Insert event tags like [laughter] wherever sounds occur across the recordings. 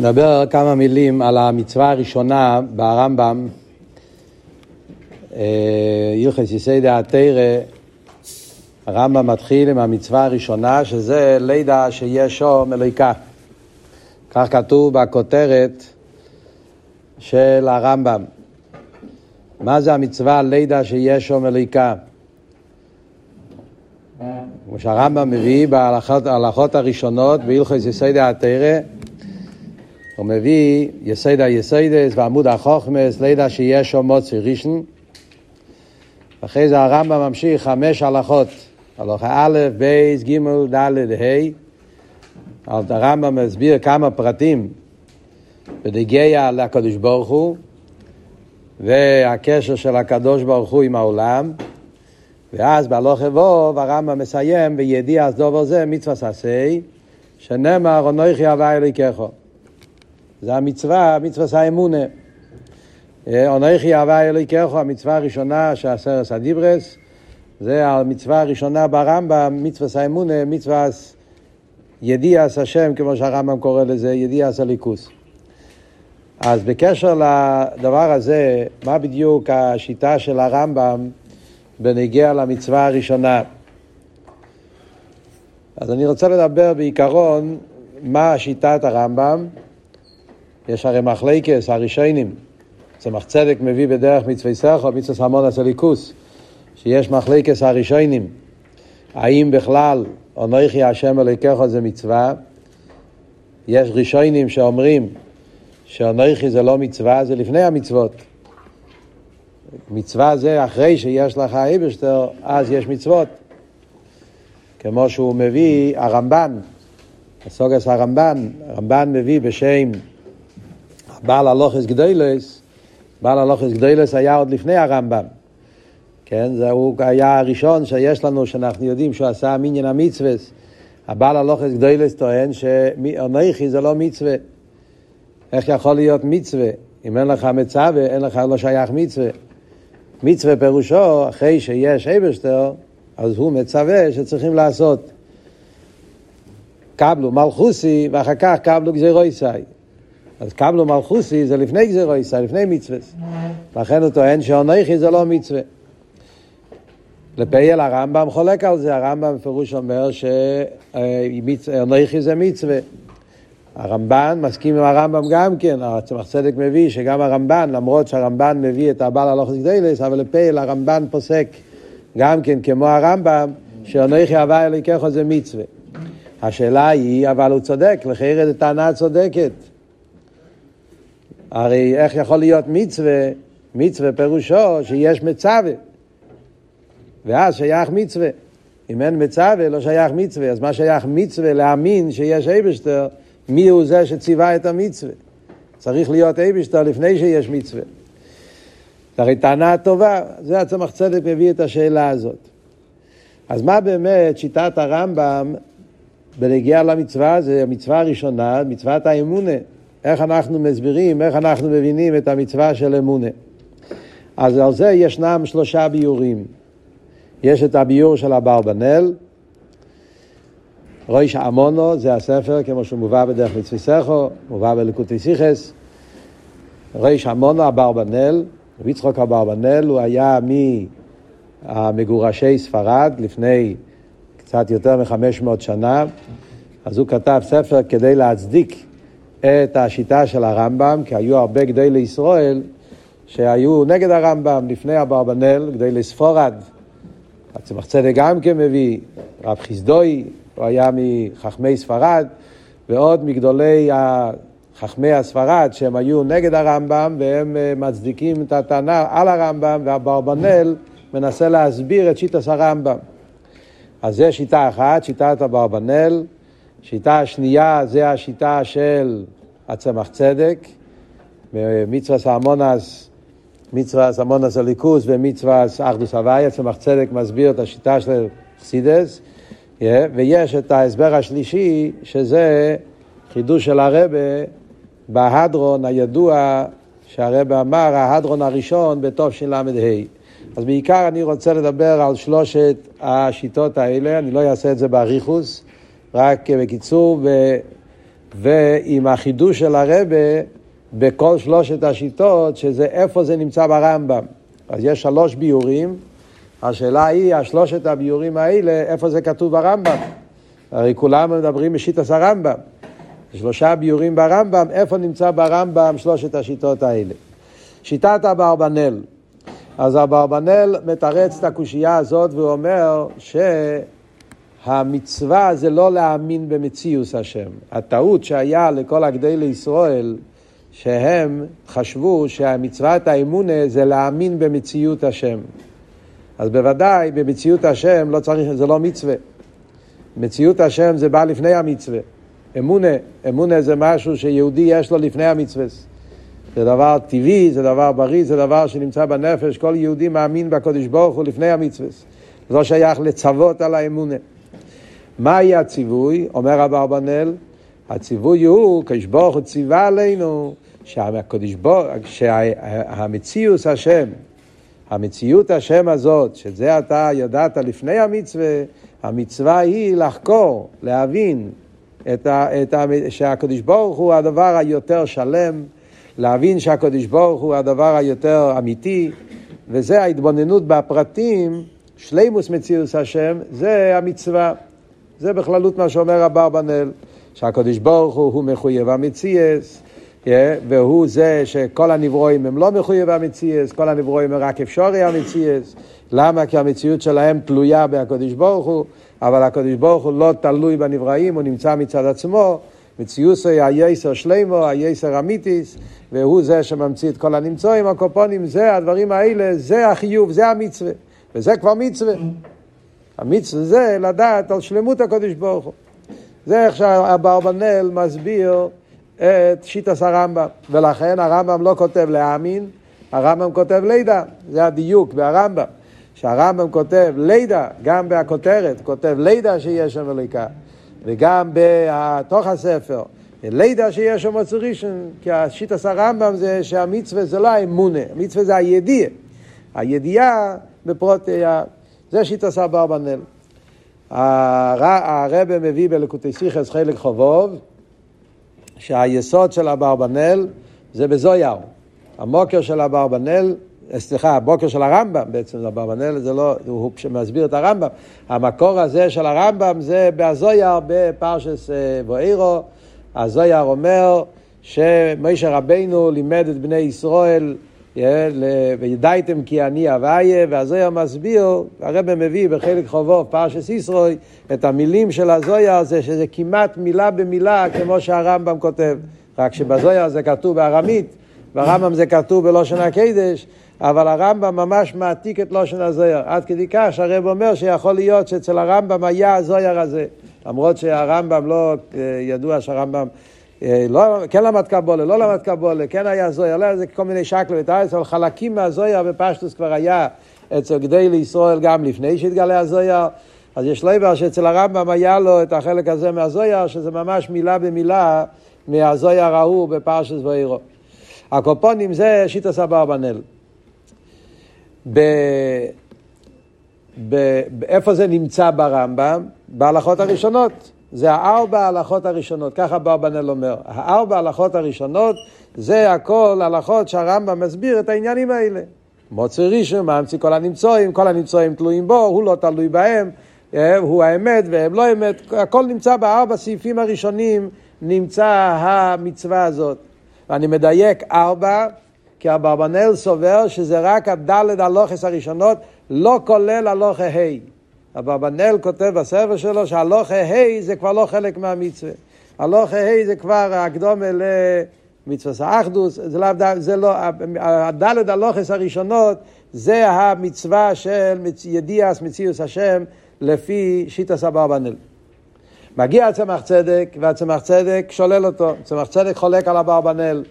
נדבר כמה מילים על המצווה הראשונה ברמב"ם, הלכס יסיידא התרא, הרמב"ם מתחיל עם המצווה הראשונה שזה לידה שיש שום אליקה. כך כתוב בכותרת של הרמב"ם. מה זה המצווה לידה שיש שום אליקה? כמו שהרמב"ם מביא בהלכות הראשונות בהלכות יסיידא התרא הוא מביא יסיידא יסיידס ועמוד החוכמס, לידע שיש שם מוצי ראשון. אחרי זה הרמב"ם ממשיך חמש הלכות, הלכה א', ב', ג', ד', ה'. הרמב"ם מסביר כמה פרטים בדגיה לקדוש ברוך הוא והקשר של הקדוש ברוך הוא עם העולם. ואז בהלוך אבוב הרמב"ם מסיים בידיע אז דובר זה מצווה ססי שנאמר אנוכי הווי אליקךו זה המצווה, מצווה האמונה. אנכי הווי אלוהיכךו, המצווה הראשונה עשרת הדיברס, זה המצווה הראשונה ברמב"ם, מצווה האמונה, מצווה ידיעס השם, כמו שהרמב"ם קורא לזה, ידיעס הליכוס. אז בקשר לדבר הזה, מה בדיוק השיטה של הרמב"ם בנגיע למצווה הראשונה? אז אני רוצה לדבר בעיקרון מה שיטת הרמב"ם, יש הרי מחלקס, הראשונים, צמח צדק מביא בדרך מצווי סכו, מצווה סמון הסליקוס, שיש מחלקס הראשונים, האם בכלל אנוכי השם אלוהיכך זה מצווה? יש ראשונים שאומרים שאנוכי זה לא מצווה, זה לפני המצוות. מצווה זה אחרי שיש לך איברשטר, אז יש מצוות. כמו שהוא מביא הרמב"ן, הסוגס הרמב"ן, הרמב"ן מביא בשם בעל הלוכס גדולס, בעל הלוכס גדולס היה עוד לפני הרמב"ם. כן, זה הוא היה הראשון שיש לנו, שאנחנו יודעים שהוא עשה מיניאן המצווה. הבעל הלוכס גדולס טוען שאנכי זה לא מצווה. איך יכול להיות מצווה? אם אין לך מצווה, אין לך לא שייך מצווה. מצווה פירושו, אחרי שיש אברשטר, אז הוא מצווה שצריכים לעשות. קבלו מלכוסי, ואחר כך קבלו גזירויסאי. אז קבלו מלכוסי זה לפני גזירו ישראל, לפני מצווה. לכן הוא טוען שאונכי זה לא מצווה. לפייל הרמב"ם חולק על זה, הרמב"ם בפירוש אומר שאונכי זה מצווה. הרמב"ן מסכים עם הרמב"ם גם כן, הצמח צדק מביא שגם הרמב"ן, למרות שהרמב"ן מביא את הבעל הלוכס גדלס, אבל לפייל הרמב"ן פוסק גם כן כמו הרמב"ם, שאונכי הווה אליקךו זה מצווה. השאלה היא, אבל הוא צודק, לכן זו טענה צודקת. הרי איך יכול להיות מצווה? מצווה פירושו שיש מצווה. ואז שייך מצווה. אם אין מצווה, לא שייך מצווה. אז מה שייך מצווה? להאמין שיש אייבשטר, מי הוא זה שציווה את המצווה. צריך להיות אייבשטר לפני שיש מצווה. זו הרי טענה טובה, זה הצמח צדק מביא את השאלה הזאת. אז מה באמת שיטת הרמב"ם בנגיעה למצווה, זה המצווה הראשונה, מצוות האמונה. איך אנחנו מסבירים, איך אנחנו מבינים את המצווה של אמונה. אז על זה ישנם שלושה ביורים. יש את הביור של אברבנאל, רויש עמונו, זה הספר, כמו שהוא מובא בדרך מצווי סכו, מובא בלקוטי סיכס. רויש עמונו, אברבנאל, ויצחוק אברבנאל, הוא היה מהמגורשי ספרד לפני קצת יותר מחמש מאות שנה, אז הוא כתב ספר כדי להצדיק את השיטה של הרמב"ם, כי היו הרבה גדי לישראל שהיו נגד הרמב"ם לפני אברבנאל, גדי לספורד. הצמח צדק גם כן מביא, רב חיסדוי, הוא היה מחכמי ספרד, ועוד מגדולי חכמי הספרד שהם היו נגד הרמב"ם והם אה, מצדיקים את הטענה על הרמב"ם ואברבנאל מנסה להסביר את שיטת הרמב"ם. אז זו שיטה אחת, שיטת אברבנאל. שיטה השנייה זה השיטה של הצמח צדק, מצווה סמונס, מצווה סמונס הליכוס ומצווה אחדוס הוויה, צמח צדק מסביר את השיטה של חסידס, ויש את ההסבר השלישי שזה חידוש של הרבה בהדרון הידוע שהרבה אמר, ההדרון הראשון בתשל"ה. אז בעיקר אני רוצה לדבר על שלושת השיטות האלה, אני לא אעשה את זה באריכוס, רק בקיצור, ועם החידוש של הרבה בכל שלושת השיטות, שזה איפה זה נמצא ברמב"ם. אז יש שלוש ביורים, השאלה היא, השלושת הביורים האלה, איפה זה כתוב ברמב"ם? הרי כולם מדברים בשיטת הרמב"ם. שלושה ביורים ברמב"ם, איפה נמצא ברמב"ם שלושת השיטות האלה? שיטת אברבנאל. אז אברבנאל מתרץ את הקושייה הזאת ואומר שהמצווה זה לא להאמין במציאוס השם. הטעות שהיה לכל הגדי לישראל, שהם חשבו שהמצוות האמונה זה להאמין במציאות השם. אז בוודאי במציאות השם לא צריך, זה לא מצווה. מציאות השם זה בא לפני המצווה. אמונה, אמונה זה משהו שיהודי יש לו לפני המצווה. זה דבר טבעי, זה דבר בריא, זה דבר שנמצא בנפש, כל יהודי מאמין בקודש ברוך הוא לפני המצווה. זה לא שייך לצוות על האמונה. מהי הציווי? אומר אברבנאל, הציווי הוא, קדוש ברוך הוא ציווה עלינו, שהקודש ברוך, שהמציאות השם, המציאות השם הזאת, שזה אתה ידעת לפני המצווה, המצווה היא לחקור, להבין, את ה, את ה, שהקדוש ברוך הוא הדבר היותר שלם, להבין שהקדוש ברוך הוא הדבר היותר אמיתי, וזה ההתבוננות בפרטים, שלימוס מציאוס השם, זה המצווה. זה בכללות מה שאומר אברבנאל, שהקדוש ברוך הוא הוא מחויב המציאס, והוא זה שכל הנברואים הם לא מחויב המציאס, כל הנברואים הם רק אפשורי המציאס. למה? כי המציאות שלהם תלויה בהקדוש ברוך הוא, אבל הקדוש ברוך הוא לא תלוי בנבראים, הוא נמצא מצד עצמו. מציוסי היסר שלימו, היסר אמיתיס, והוא זה שממציא את כל הנמצואים, הקופונים, זה הדברים האלה, זה החיוב, זה המצווה, וזה כבר מצווה. המצווה זה לדעת על שלמות הקודש ברוך הוא. זה איך שהאברבנאל מסביר את שיטס הרמב"ם, ולכן הרמב"ם לא כותב להאמין, הרמב"ם כותב לידה, זה הדיוק ברמב"ם, שהרמב"ם כותב לידה, גם בכותרת, כותב לידה שיש שם אליקה. וגם בתוך הספר, לידע שיש שם מוצא ראשון, כי השיטס הרמב"ם זה שהמצווה זה לא האמונה, המצווה זה הידיעה. הידיעה בפרוטיה, זה שיטס אברבנאל. הרב מביא בלקוטי סיכס חלק חובוב, שהיסוד של אברבנאל זה בזויר. המוקר של אברבנאל סליחה, הבוקר של הרמב"ם בעצם, זה אברבנאל זה לא, הוא מסביר את הרמב"ם. המקור הזה של הרמב"ם זה בהזויר בפרשס אה, בואירו. הזויר אומר שמשה רבינו לימד את בני ישראל וידעתם כי אני אביה, והזויר מסביר, הרב מביא בחלק חובו, פרשס ישראל, את המילים של הזויר זה שזה כמעט מילה במילה כמו שהרמב"ם כותב, רק שבזויר זה כתוב בארמית, והרמב"ם זה כתוב בלושן הקדש, אבל הרמב"ם ממש מעתיק את לושן הזויר, עד כדי כך שהרב אומר שיכול להיות שאצל הרמב"ם היה הזויר הזה, למרות שהרמב"ם לא, אה, ידוע שהרמב"ם לא, כן למד קבולה, לא למד קבולה, כן היה זויר, לא, זה כל מיני שקלות, אבל חלקים מהזויר בפשטוס כבר היה אצל גדי לישראל גם לפני שהתגלה הזויר, אז יש לבר שאצל הרמב"ם היה לו את החלק הזה מהזויר, שזה ממש מילה במילה מהזויר ההוא בפרשס ואירו. הקופונים זה שיטה אברבנאל. איפה זה נמצא ברמב"ם? בהלכות הראשונות. זה הארבע ההלכות הראשונות, ככה ברבנאל אומר. הארבע ההלכות הראשונות זה הכל הלכות שהרמב"ם מסביר את העניינים האלה. מוצא ראשון, מאמצי כל הנמצואים, כל הנמצואים תלויים בו, הוא לא תלוי בהם, אה, הוא האמת והם לא אמת, הכל נמצא בארבע סעיפים הראשונים, נמצא המצווה הזאת. ואני מדייק ארבע, כי אברבנאל סובר שזה רק הדלת הלוכס הראשונות, לא כולל הלוכה ה'. אברבנאל כותב בספר שלו שהלוכה ה' זה כבר לא חלק מהמצווה. הלוכה ה' זה כבר הקדומה למצווה האחדוס, זה, לא, זה לא, הדלת הלוכס הראשונות זה המצווה של ידיעס מציאוס השם לפי שיטס אברבנאל. מגיע הצמח צדק, והצמח צדק שולל אותו. צמח צדק חולק על אברבנאל.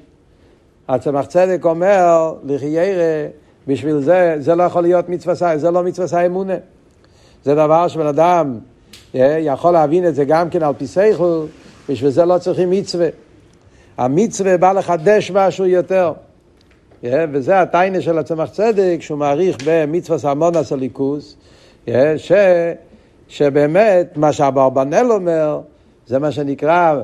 הצמח צדק אומר, לחיירה, בשביל זה, זה לא יכול להיות מצווה, זה לא מצווה האמונה. זה דבר שבן אדם אה, יכול להבין את זה גם כן על פי סייכו, בשביל זה לא צריכים מצווה. המצווה בא לחדש משהו יותר. אה, וזה הטיינה של הצמח צדק, שהוא מעריך במצווה סמונס הליכוס, אה, ש, שבאמת מה שאברבנאל אומר, זה מה שנקרא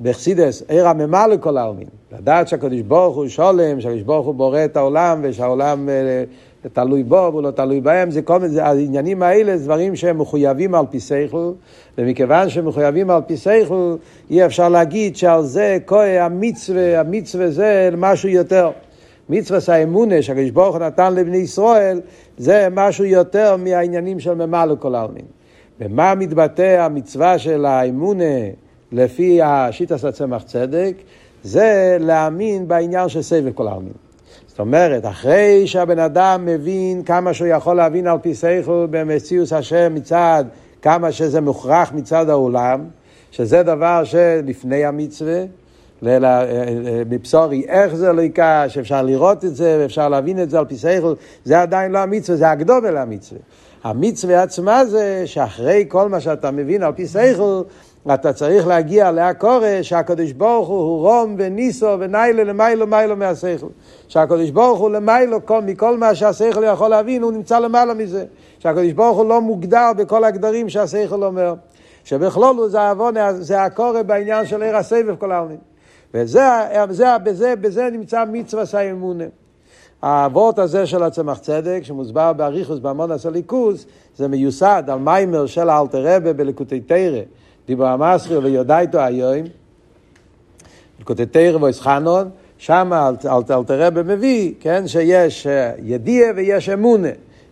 בחסידס, עיר הממה לכל העלמין. לדעת שהקדוש ברוך הוא שולם, שהקדוש ברוך הוא בורא את העולם, ושהעולם תלוי בו והוא לא תלוי בהם, זה כל מיני, העניינים האלה זה דברים שהם מחויבים על פי שכל, ומכיוון שהם מחויבים על פי שכל, אי אפשר להגיד שעל זה כהה המצווה, המצווה זה משהו יותר. מצווה האמונה שהקדוש ברוך הוא נתן לבני ישראל, זה משהו יותר מהעניינים של ממה לכל העלמין. במה מתבטא המצווה של האמונה לפי השיטה של הצמח צדק? זה להאמין בעניין של סבב כל העלמין. זאת אומרת, אחרי שהבן אדם מבין כמה שהוא יכול להבין על פי שכל במציאות השם מצד כמה שזה מוכרח מצד העולם, שזה דבר שלפני המצווה, מבשורי איך זה לא יקע, שאפשר לראות את זה ואפשר להבין את זה על פי שכל, זה עדיין לא המצווה, זה הקדומה למצווה. המצווה עצמה זה שאחרי כל מה שאתה מבין על פי שכל, אתה צריך להגיע להקורא שהקדוש ברוך הוא רום וניסו וניילו למיילו מיילו מהשכל. שהקדוש ברוך הוא למיילו כל, מכל מה שהשכל יכול להבין, הוא נמצא למעלה מזה. שהקדוש ברוך הוא לא מוגדר בכל הגדרים שהשכל אומר. שבכלול זה העוון, זה הקורא בעניין של עיר הסבב כל העלמין. וזה, זה, בזה, בזה נמצא מצווה סיימונה. האבות הזה של הצמח צדק, שמוסבר באריכוס בהמון הסליקוס, זה מיוסד על מיימר של האלתר רבה בלקוטי תרא. דיבר המסחיר ויודע איתו היום, לקוטי תרא ואיסחנון, שם אלתר רבה מביא, כן, שיש אה, ידיע ויש אמונה.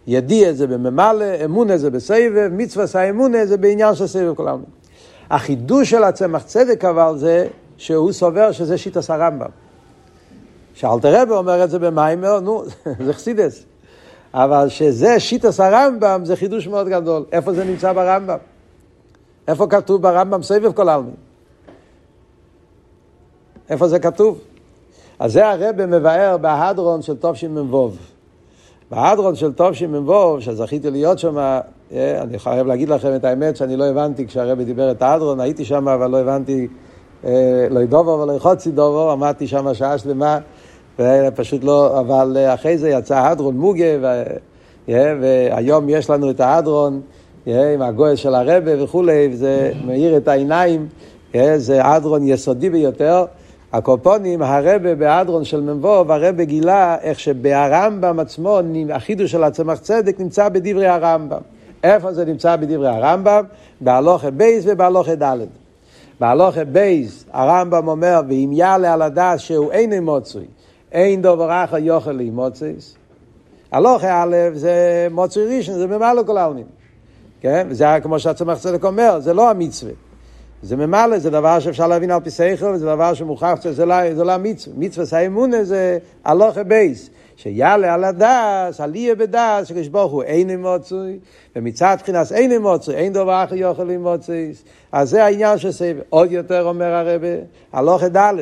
ידיע זה בממלא, אמונה זה בסבב, מצווה סיימונה זה בעניין של סבב כל העולם. החידוש של הצמח צדק אבל זה שהוא סובר שזה שיטס הרמב"ם. רבי אומר את זה במיימר, נו, [laughs] זה חסידס. אבל שזה שיטס הרמב"ם זה חידוש מאוד גדול. איפה זה נמצא ברמב"ם? איפה כתוב ברמב"ם סבב כל העלמין? איפה זה כתוב? אז זה הרבי מבאר בהדרון של תשמ"ו. בהדרון של תשמ"ו, שזכיתי להיות שם, אה, אני חייב להגיד לכם את האמת שאני לא הבנתי כשהרבי דיבר את ההדרון, הייתי שם אבל לא הבנתי אה, לא דובו ולא חוצי דובו, עמדתי שם שעה שלמה, ופשוט לא, אבל אה, אחרי זה יצא הדרון מוגה. והיום יש לנו את ההדרון עם הגוי של הרבה וכולי, וזה מאיר את העיניים, זה הדרון יסודי ביותר. הקופונים, הרבה בהדרון של מ"ו, הרבה גילה איך שבהרמב"ם עצמו, החידוש של הצמח צדק נמצא בדברי הרמב"ם. איפה זה נמצא בדברי הרמב"ם? בהלוכה בייס ובהלוכה ד'. בהלוכה בייס הרמב"ם אומר, ואם יעלה על הדעת שהוא אין אמוצוי, אין דובר אחר יוכל לאמוצייס. הלוכה א' זה מוצוי ראשון, זה ממלא כל העלמין. כן? וזה כמו שהצמח צדק אומר, זה לא המצווה. זה ממלא, זה דבר שאפשר להבין על פי שכל, וזה דבר שמוכרח, זה לא, זה לא המצווה. מצווה סיימונה זה הלוכה בייס. שיעלה על הדס, על יהיה בדס, שקדוש ברוך הוא אין אמוצוי, ומצד מבחינת אין אמוצוי, אין דבר אחר יוכל אמוצוי, אז זה העניין של סבב. עוד יותר אומר הרבה, הלוכה ד',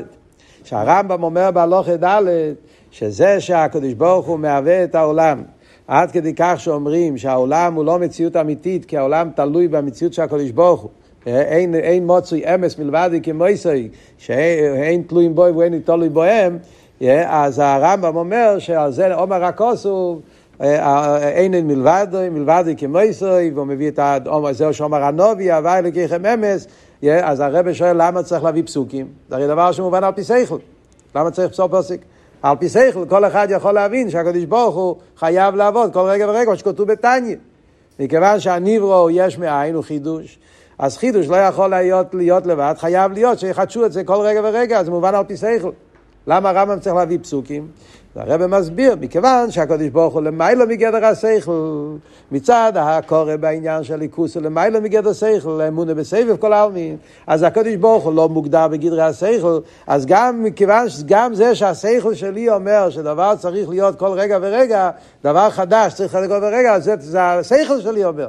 שהרמב"ם אומר בהלוכה ד', שזה שהקדוש ברוך הוא מהווה את העולם, עד כדי כך שאומרים שהעולם הוא לא מציאות אמיתית, כי העולם תלוי במציאות של הקדוש ברוך הוא. אין, אין מוצוי אמס מלבדי כמו יסוי, שאין תלויים בו ואין תלוי בוהם, אז הרמב"ם אומר שעל זה עומר הכוסו אה, אה, אין מלבד, מלבד כמו ישראל, והוא מביא את זהו שאומר הנובי, הווי לקיכם אמס, אז הרב שואל למה צריך להביא פסוקים? זה הרי דבר שמובן על פי שכל. למה צריך פסוק פסוק? על פי שכל, כל אחד יכול להבין שהקדוש ברוך הוא חייב לעבוד כל רגע ורגע, מה שכתוב בתניא. מכיוון שהניברו יש מאין הוא חידוש, אז חידוש לא יכול להיות, להיות לבד, חייב להיות שיחדשו את זה כל רגע ורגע, זה מובן על פי שכל. למה הרמב"ם צריך להביא פסוקים? הרב מסביר, מכיוון שהקדוש ברוך הוא למיילו מגדר השכל, מצד הקורא בעניין של ליכוס הוא למיילו מגדר השכל, אמונה בסבב כל העלמין, אז הקדוש ברוך הוא לא מוגדר בגדרי השכל, אז גם מכיוון שגם זה שהשכל שלי אומר שדבר צריך להיות כל רגע ורגע, דבר חדש צריך להיות כל רגע ורגע, זה, זה השכל שלי אומר.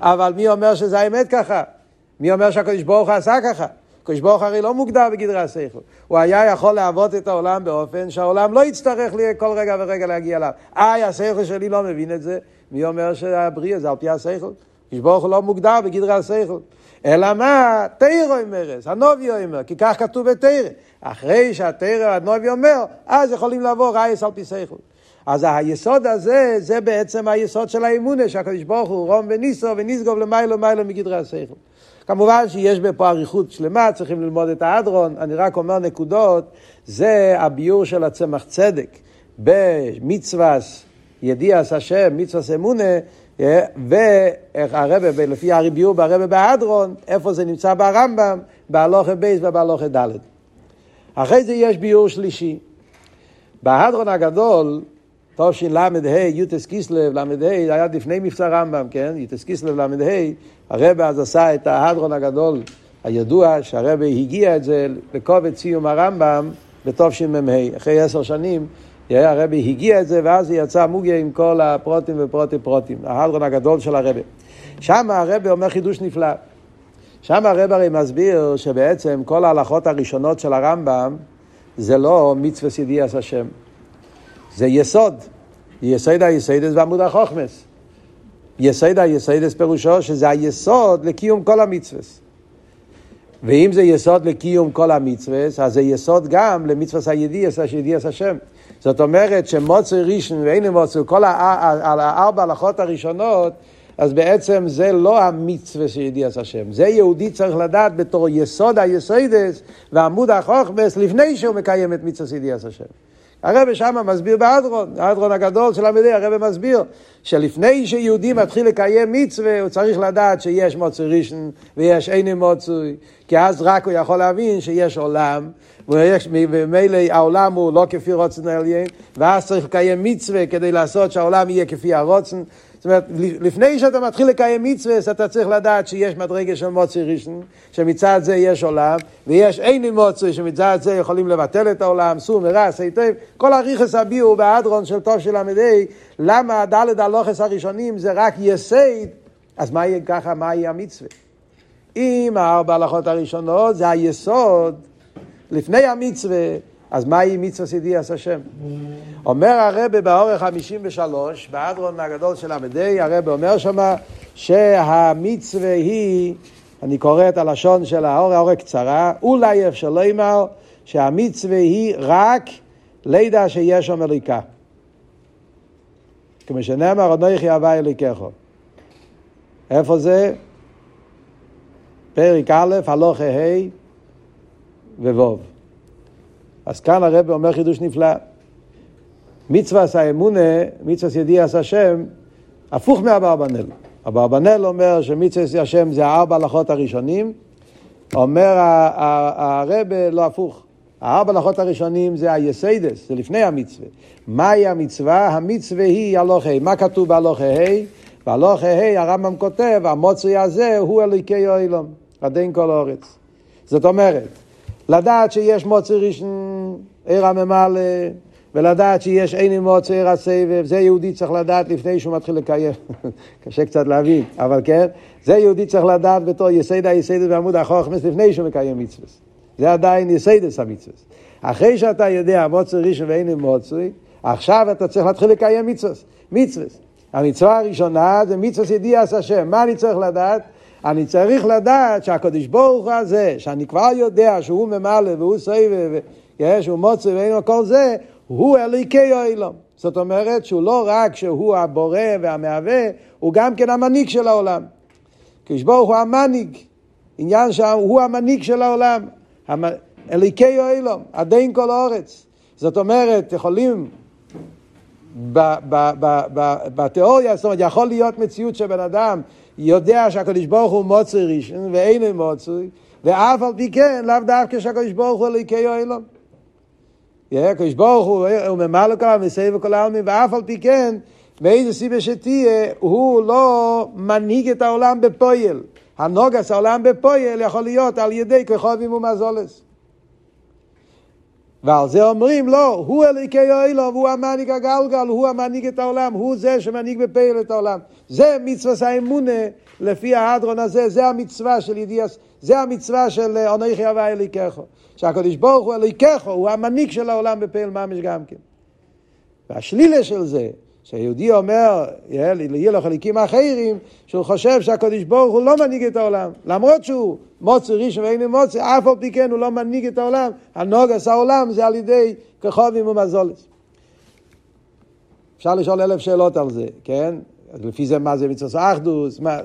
אבל מי אומר שזה האמת ככה? מי אומר שהקדוש ברוך הוא עשה ככה? הקדוש ברוך הרי לא מוגדר בגדרי השכל. הוא היה יכול לעבוד את העולם באופן שהעולם לא יצטרך לי כל רגע ורגע להגיע אליו. איי, השכל שלי לא מבין את זה. מי אומר שהבריאה זה על פי השכל? הקדוש ברוך הוא לא מוגדר בגדרי השכל. אלא מה? תירו אומרס, הנובי אומר, כי כך כתוב בתירו. אחרי שהתירו הנובי אומר, אז יכולים לבוא רייס על פי שכל. אז היסוד הזה, זה בעצם היסוד של האמונה, שהקדוש ברוך הוא רום וניסו וניסגוב למיילו מיילו מגדרי השכל. כמובן שיש פה אריכות שלמה, צריכים ללמוד את האדרון, אני רק אומר נקודות, זה הביור של הצמח צדק במצווה ידיעס השם, מצווה אמונה, והרבה, לפי הביור ברבה באדרון, איפה זה נמצא ברמב"ם, בהלוכה בייס ובהלוכה ד'. אחרי זה יש ביור שלישי. בהדרון הגדול, תשל"ה, יוטס קיסלב, ל"ה, זה היה לפני מבצע רמב"ם, כן? יוטס קיסלב, ל"ה, הרבה אז עשה את ההדרון הגדול הידוע, שהרבה הגיע את זה לקובץ סיום הרמב"ם בתשמ"ה, אחרי עשר שנים. הרבי הגיע את זה, ואז יצא מוגיה עם כל הפרוטים ופרוטים פרוטים, ההדרון הגדול של הרבי. שם הרבי אומר חידוש נפלא. שם הרב הרי מסביר שבעצם כל ההלכות הראשונות של הרמב"ם זה לא מצווה ידיעס השם. זה יסוד. יסוד היסודס ועמוד החוכמס. יסוד היסודס פירושו שזה היסוד לקיום כל המצווה. ואם זה יסוד לקיום כל המצווה, אז זה יסוד גם למצווה הידיעס, ידיעס השם. זאת אומרת שמוצר ראשון ואין מוצר, כל הארבע הלכות הראשונות אז בעצם זה לא המצווה שידיעס השם, זה יהודי צריך לדעת בתור יסוד היסודס ועמוד החוכמס לפני שהוא מקיים את מצווה ידיעס השם. הרב שמה מסביר באדרון, האדרון הגדול של המדי, הרב מסביר שלפני שיהודי מתחיל לקיים מצווה, הוא צריך לדעת שיש מוצא ראשון ויש אין מוצוי, כי אז רק הוא יכול להבין שיש עולם, וממילא העולם הוא לא כפי רוצן העליין, ואז צריך לקיים מצווה כדי לעשות שהעולם יהיה כפי הרוצן. אומרת, לפני שאתה מתחיל לקיים מצווה, אתה צריך לדעת שיש מדרגה של מוצי ראשון, שמצד זה יש עולם, ויש אין מוצי שמצד זה יכולים לבטל את העולם, סור מרס, היטב. כל הריכס הביאו באדרון של טוב של עמדי, למה דלת הלוכס הראשונים זה רק יסייד, אז מה יהיה ככה, מה יהיה המצווה? אם הארבע הלכות הראשונות זה היסוד, לפני המצווה, אז מהי מצווה סידיאס השם? אומר הרבה באורך 53, באדרון הגדול של עמדי, הרבה אומר שמה שהמצווה היא, אני קורא את הלשון של האור, האור קצרה, אולי אפשר לומר שהמצווה היא רק לידע שיש שם אליקה. כמו שנאמר, אנוכי הווה אליקךו. איפה זה? פרק א', הלוכה ה' וו'. אז כאן הרב אומר חידוש נפלא. מצווה האמונה, מצווה ידיעס השם, הפוך מהאברבנאל. אברבנאל אומר שמצווה השם זה הארבע הלכות הראשונים, אומר הרב לא הפוך. הארבע הלכות הראשונים זה היסיידס, זה לפני המצווה. מהי המצווה? המצווה היא הלוכה. מה כתוב בהלוכה ה'? בהלוכה ה' הרמב"ם כותב, המוצרי הזה הוא אליקי אוילום, עדין כל אורץ. זאת אומרת, לדעת שיש מוצר ראשון עיר הממלא, ולדעת שיש אין מוצר עיר הסבב, זה יהודי צריך לדעת לפני שהוא מתחיל לקיים. [laughs] קשה קצת להבין, אבל כן, זה יהודי צריך לדעת בתור יסיידה יסיידה בעמוד החוכמס לפני שהוא מקיים מצווה. זה עדיין יסיידס המצווה. אחרי שאתה יודע מוצר ראשון ואין מוצר, עכשיו אתה צריך להתחיל לקיים מצווה. מצווה. המצווה הראשונה זה מצווה ידיעס השם. מה אני צריך לדעת? אני צריך לדעת שהקדוש ברוך הוא הזה, שאני כבר יודע שהוא ממלא והוא סבב, שהוא מוצא ואין כל זה, הוא אליקי אילום. זאת אומרת שהוא לא רק שהוא הבורא והמהווה, הוא גם כן המנהיג של העולם. קדוש ברוך הוא המנהיג, עניין שהוא המנהיג של העולם. אליקי אילום, עדיין כל האורץ. זאת אומרת, יכולים בתיאוריה, זאת אומרת, יכול להיות מציאות שבן אדם יודע שהקדוש ברוך הוא מוצא ראשון ואין מוצא, ואף על פי כן, לאו דווקא שהקדוש ברוך הוא אליקי אילון. הקדוש ברוך הוא, הוא ממלא כל העם וסבב כל העלמין, ואף על פי כן, מאיזה סיבה שתהיה, הוא לא מנהיג את העולם בפועל. הנוגס העולם בפועל יכול להיות על ידי כחובים ומזולס. ועל זה אומרים, לא, הוא אליקי אילום, הוא המנהיג הגלגל, הוא המנהיג את העולם, הוא זה שמנהיג בפעיל את העולם. זה מצווה האמונה, לפי ההדרון הזה, זה המצווה של ידיעס, זה המצווה של אנכי הווה אליקךו. שהקדוש ברוך הוא אליקךו, הוא המנהיג של העולם בפעיל ממש גם כן. והשלילה של זה, שהיהודי אומר, יהיה לו חלקים אחרים, שהוא חושב שהקדוש ברוך הוא לא מנהיג את העולם. למרות שהוא מוצא ראשון ואין מוצא, אף על פי כן הוא לא מנהיג את העולם. הנוגס העולם זה על ידי כחובים ומזולס. אפשר לשאול אלף שאלות על זה, כן? לפי זה מה זה מצווה אחדוס, מה,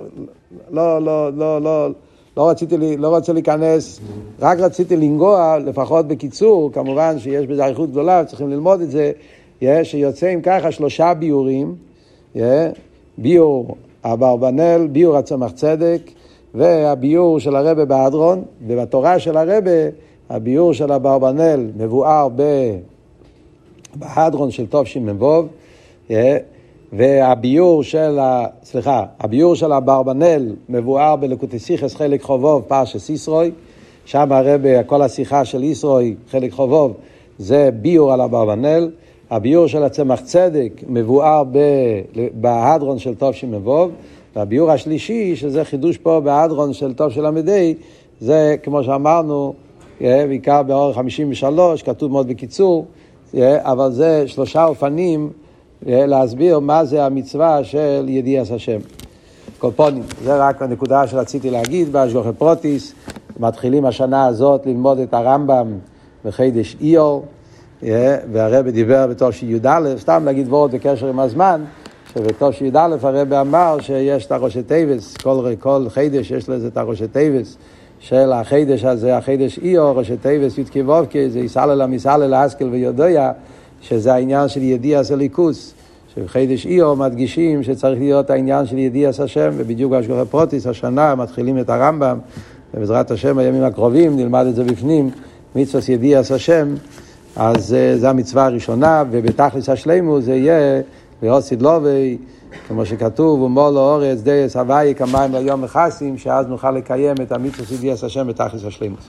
לא, לא, לא, לא, לא רציתי, לא רוצה להיכנס, רק רציתי לנגוע, לפחות בקיצור, כמובן שיש בזה אריכות גדולה, צריכים ללמוד את זה, שיוצאים ככה שלושה ביורים, ביור אברבנאל, ביור הצמח צדק, והביור של הרבה באדרון, ובתורה של הרבה, הביור של אברבנאל מבואר בהדרון של תשמ"ו, והביור של, ה... סליחה, הביור של אברבנאל מבואר בלקוטיסיכס חלק חובוב פרשס ישרוי, שם הרבה, כל השיחה של ישרוי, חלק חובוב, זה ביור על אברבנאל. הביור של הצמח צדק מבואר בהדרון של טוב שמבוב, והביור השלישי, שזה חידוש פה בהדרון של טוב של עמדי, זה כמו שאמרנו, אה, בעיקר באורך 53, כתוב מאוד בקיצור, אה, אבל זה שלושה אופנים אה, להסביר מה זה המצווה של ידיעס השם. קופונים, זה רק הנקודה שרציתי להגיד באשגוכי פרוטיס, מתחילים השנה הזאת ללמוד את הרמב"ם בחידש איור. והרבא דיבר בתור שי"א, סתם להגיד וורד בקשר עם הזמן, שבתור שי"א הרבא אמר שיש את הראשי טייבס, כל, כל חידש יש לזה את הראשי טייבס של החידש הזה, החידש איו, ראשי טייבס י"ק ו"ק, זה יסלל המסלל אסקל ויודע, שזה העניין של ידיע סליקוס. שבחידש איו מדגישים שצריך להיות העניין של ידיעס השם, ובדיוק בהשגוחי פרוטיס השנה מתחילים את הרמב"ם, ובעזרת השם בימים הקרובים נלמד את זה בפנים, מצווה ידיעס השם. אז אה, זו המצווה הראשונה, ובתכלס השלימו זה יהיה ואוסיד לובי, כמו שכתוב, ומולו אורץ דייס הוואי כמים ליום מכסים, שאז נוכל לקיים את המצווה של ידיעס השם בתכלס השלימוס.